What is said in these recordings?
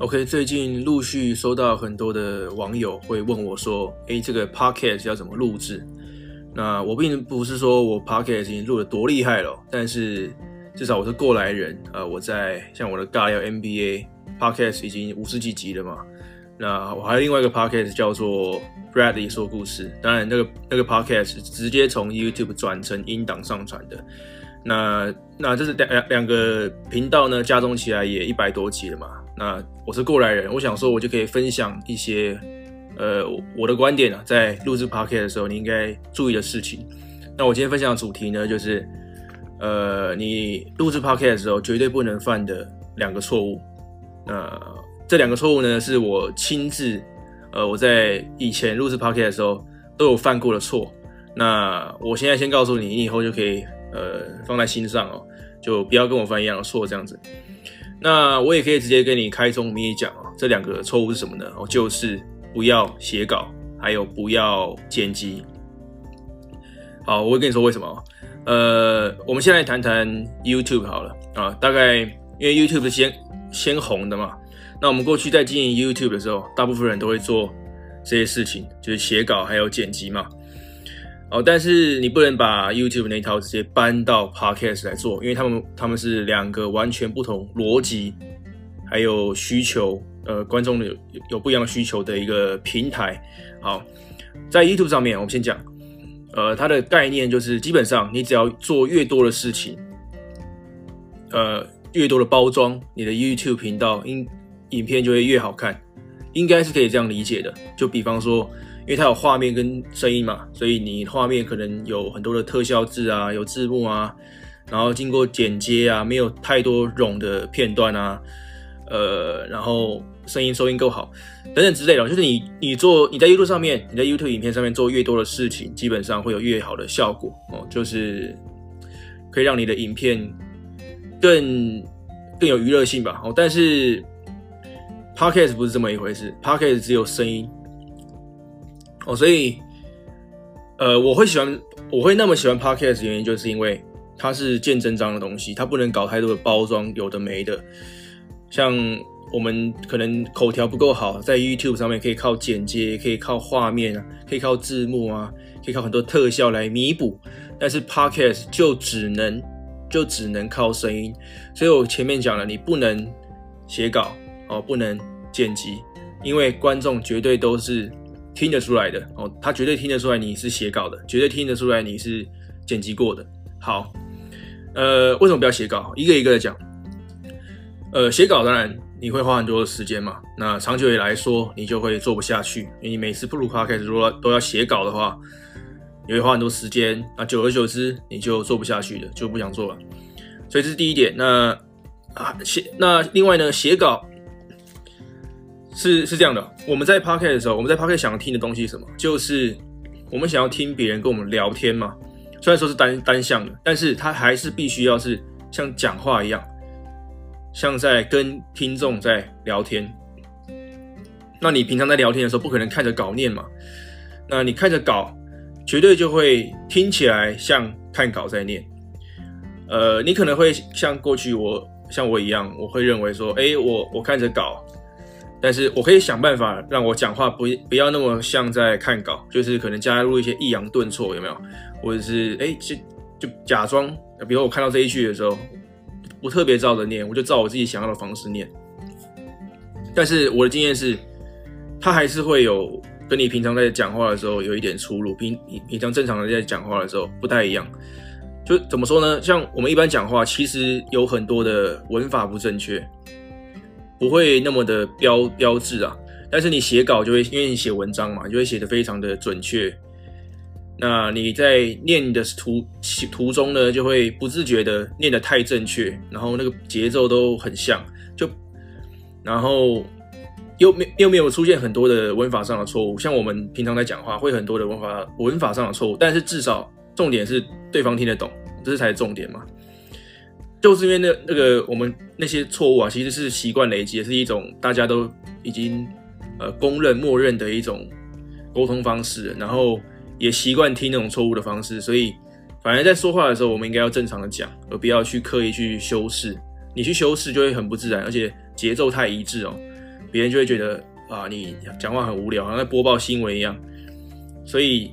OK，最近陆续收到很多的网友会问我说：“诶，这个 Podcast 要怎么录制？”那我并不是说我 Podcast 已经录得多厉害了，但是至少我是过来人。呃，我在像我的尬聊 NBA Podcast 已经五十几集了嘛。那我还有另外一个 Podcast 叫做 Bradley 说故事，当然那个那个 Podcast 直接从 YouTube 转成音档上传的。那那这是两两两个频道呢，加总起来也一百多集了嘛。那我是过来人，我想说，我就可以分享一些，呃，我的观点啊，在录制 podcast 的时候，你应该注意的事情。那我今天分享的主题呢，就是，呃，你录制 podcast 的时候绝对不能犯的两个错误。那这两个错误呢，是我亲自，呃，我在以前录制 podcast 的时候都有犯过的错。那我现在先告诉你，你以后就可以，呃，放在心上哦，就不要跟我犯一样的错，这样子。那我也可以直接跟你开宗明义讲啊，这两个错误是什么呢？哦，就是不要写稿，还有不要剪辑。好，我会跟你说为什么。呃，我们现在谈谈 YouTube 好了啊，大概因为 YouTube 是先先红的嘛，那我们过去在经营 YouTube 的时候，大部分人都会做这些事情，就是写稿还有剪辑嘛。哦，但是你不能把 YouTube 那一套直接搬到 Podcast 来做，因为他们他们是两个完全不同逻辑，还有需求，呃，观众有有不一样需求的一个平台。好，在 YouTube 上面，我们先讲，呃，它的概念就是基本上你只要做越多的事情，呃，越多的包装，你的 YouTube 频道影影片就会越好看，应该是可以这样理解的。就比方说。因为它有画面跟声音嘛，所以你画面可能有很多的特效字啊，有字幕啊，然后经过剪接啊，没有太多冗的片段啊，呃，然后声音收音够好，等等之类的，就是你你做你在 YouTube 上面，你在 YouTube 影片上面做越多的事情，基本上会有越好的效果哦，就是可以让你的影片更更有娱乐性吧。哦，但是 Podcast 不是这么一回事，Podcast 只有声音。哦，所以，呃，我会喜欢，我会那么喜欢 Podcast 原因，就是因为它是见真章的东西，它不能搞太多的包装，有的没的。像我们可能口条不够好，在 YouTube 上面可以靠剪接，可以靠画面啊，可以靠字幕啊，可以靠很多特效来弥补。但是 Podcast 就只能就只能靠声音，所以我前面讲了，你不能写稿哦，不能剪辑，因为观众绝对都是。听得出来的哦，他绝对听得出来你是写稿的，绝对听得出来你是剪辑过的。好，呃，为什么不要写稿？一个一个的讲。呃，写稿当然你会花很多的时间嘛，那长久以来说你就会做不下去，因为你每次不录 podcast 如果都要写稿的话，你会花很多时间，那久而久之你就做不下去了，就不想做了。所以这是第一点。那啊写那另外呢，写稿。是是这样的，我们在 podcast 的时候，我们在 podcast 想要听的东西是什么？就是我们想要听别人跟我们聊天嘛。虽然说是单单向的，但是它还是必须要是像讲话一样，像在跟听众在聊天。那你平常在聊天的时候，不可能看着稿念嘛？那你看着稿，绝对就会听起来像看稿在念。呃，你可能会像过去我像我一样，我会认为说，哎，我我看着稿。但是我可以想办法让我讲话不不要那么像在看稿，就是可能加入一些抑扬顿挫，有没有？或者是哎，就就假装，比如我看到这一句的时候，不特别照着念，我就照我自己想要的方式念。但是我的经验是，它还是会有跟你平常在讲话的时候有一点出入，平平常正常的在讲话的时候不太一样。就怎么说呢？像我们一般讲话，其实有很多的文法不正确。不会那么的标标志啊，但是你写稿就会，因为你写文章嘛，就会写得非常的准确。那你在念的途途中呢，就会不自觉的念得太正确，然后那个节奏都很像，就然后又没又没有出现很多的文法上的错误，像我们平常在讲话会很多的文法文法上的错误，但是至少重点是对方听得懂，这是才是重点嘛。就是因为那那个我们那些错误啊，其实是习惯累积，也是一种大家都已经呃公认默认的一种沟通方式，然后也习惯听那种错误的方式，所以反而在说话的时候，我们应该要正常的讲，而不要去刻意去修饰。你去修饰就会很不自然，而且节奏太一致哦。别人就会觉得啊，你讲话很无聊，好像在播报新闻一样。所以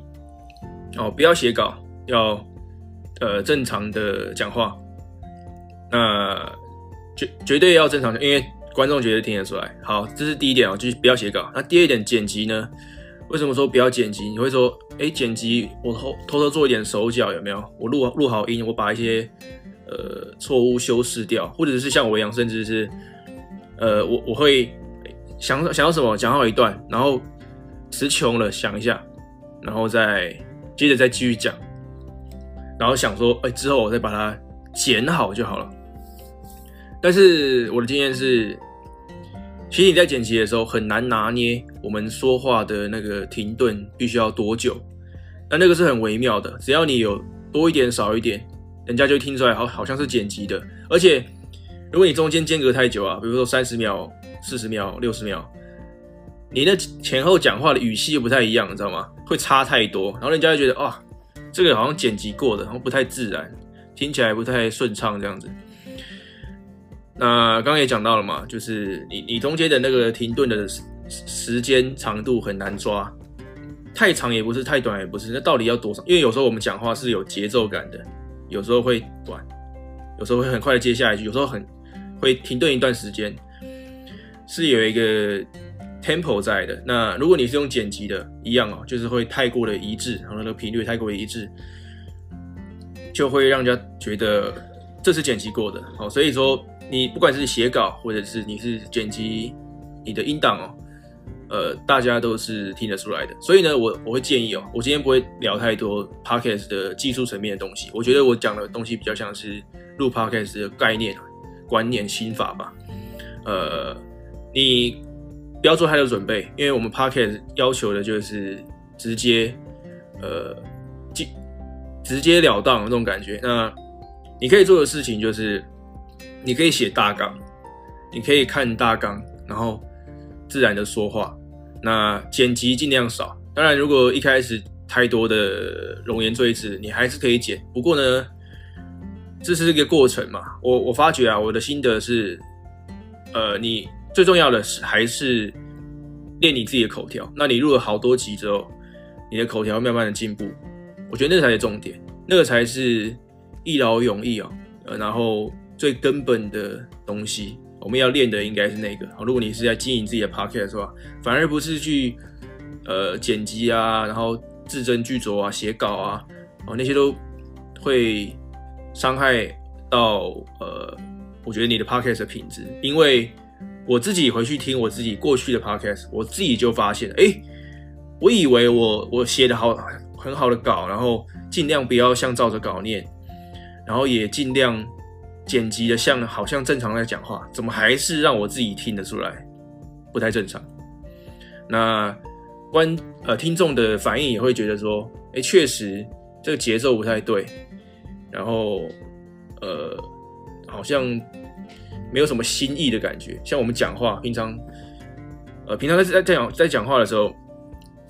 哦，不要写稿，要呃正常的讲话。那绝绝对要正常的，因为观众绝对听得出来。好，这是第一点哦，就是不要写稿。那第二点，剪辑呢？为什么说不要剪辑？你会说，哎，剪辑我偷偷偷做一点手脚有没有？我录录好音，我把一些呃错误修饰掉，或者是像我一样，甚至是呃我我会想想要什么讲好一段，然后词穷了想一下，然后再接着再继续讲，然后想说，哎，之后我再把它剪好就好了。但是我的经验是。其实你在剪辑的时候很难拿捏我们说话的那个停顿必须要多久，那那个是很微妙的。只要你有多一点少一点，人家就听出来好好像是剪辑的。而且如果你中间间隔太久啊，比如说三十秒、四十秒、六十秒，你的前后讲话的语气又不太一样，你知道吗？会差太多，然后人家就觉得啊，这个好像剪辑过的，然后不太自然，听起来不太顺畅这样子。那刚刚也讲到了嘛，就是你你中间的那个停顿的时时间长度很难抓，太长也不是，太短也不是，那到底要多少？因为有时候我们讲话是有节奏感的，有时候会短，有时候会很快的接下一句，有时候很会停顿一段时间，是有一个 tempo 在的。那如果你是用剪辑的，一样哦，就是会太过的一致，然后那个频率太过的一致，就会让人家觉得这是剪辑过的。好，所以说。你不管是写稿，或者是你是剪辑你的音档哦，呃，大家都是听得出来的。所以呢，我我会建议哦，我今天不会聊太多 podcast 的技术层面的东西。我觉得我讲的东西比较像是录 podcast 的概念、观念、心法吧。呃，你不要做太多准备，因为我们 podcast 要求的就是直接，呃，直直截了当的那种感觉。那你可以做的事情就是。你可以写大纲，你可以看大纲，然后自然的说话。那剪辑尽量少。当然，如果一开始太多的容颜赘字，你还是可以剪。不过呢，这是一个过程嘛。我我发觉啊，我的心得是，呃，你最重要的是还是练你自己的口条。那你录了好多集之后，你的口条慢慢的进步，我觉得那个才是重点，那个才是一劳永逸啊。呃，然后。最根本的东西，我们要练的应该是那个。如果你是在经营自己的 podcast 的话，反而不是去呃剪辑啊，然后字斟句酌啊，写稿啊，哦那些都会伤害到呃，我觉得你的 podcast 的品质。因为我自己回去听我自己过去的 podcast，我自己就发现，哎，我以为我我写的好很好的稿，然后尽量不要像照着稿念，然后也尽量。剪辑的像好像正常在讲话，怎么还是让我自己听得出来不太正常？那观呃听众的反应也会觉得说，哎，确实这个节奏不太对，然后呃好像没有什么新意的感觉。像我们讲话，平常呃平常在在在讲在讲话的时候，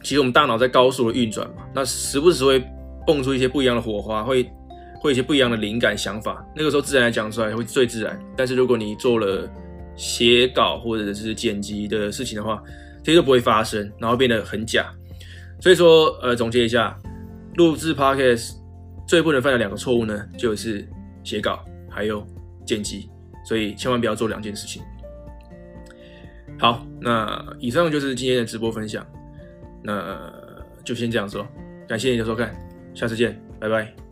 其实我们大脑在高速的运转嘛，那时不时会蹦出一些不一样的火花，会。会一些不一样的灵感想法，那个时候自然来讲出来会最自然。但是如果你做了写稿或者是剪辑的事情的话，这些都不会发生，然后变得很假。所以说，呃，总结一下，录制 Podcast 最不能犯的两个错误呢，就是写稿还有剪辑，所以千万不要做两件事情。好，那以上就是今天的直播分享，那就先这样子喽，感谢你的收看，下次见，拜拜。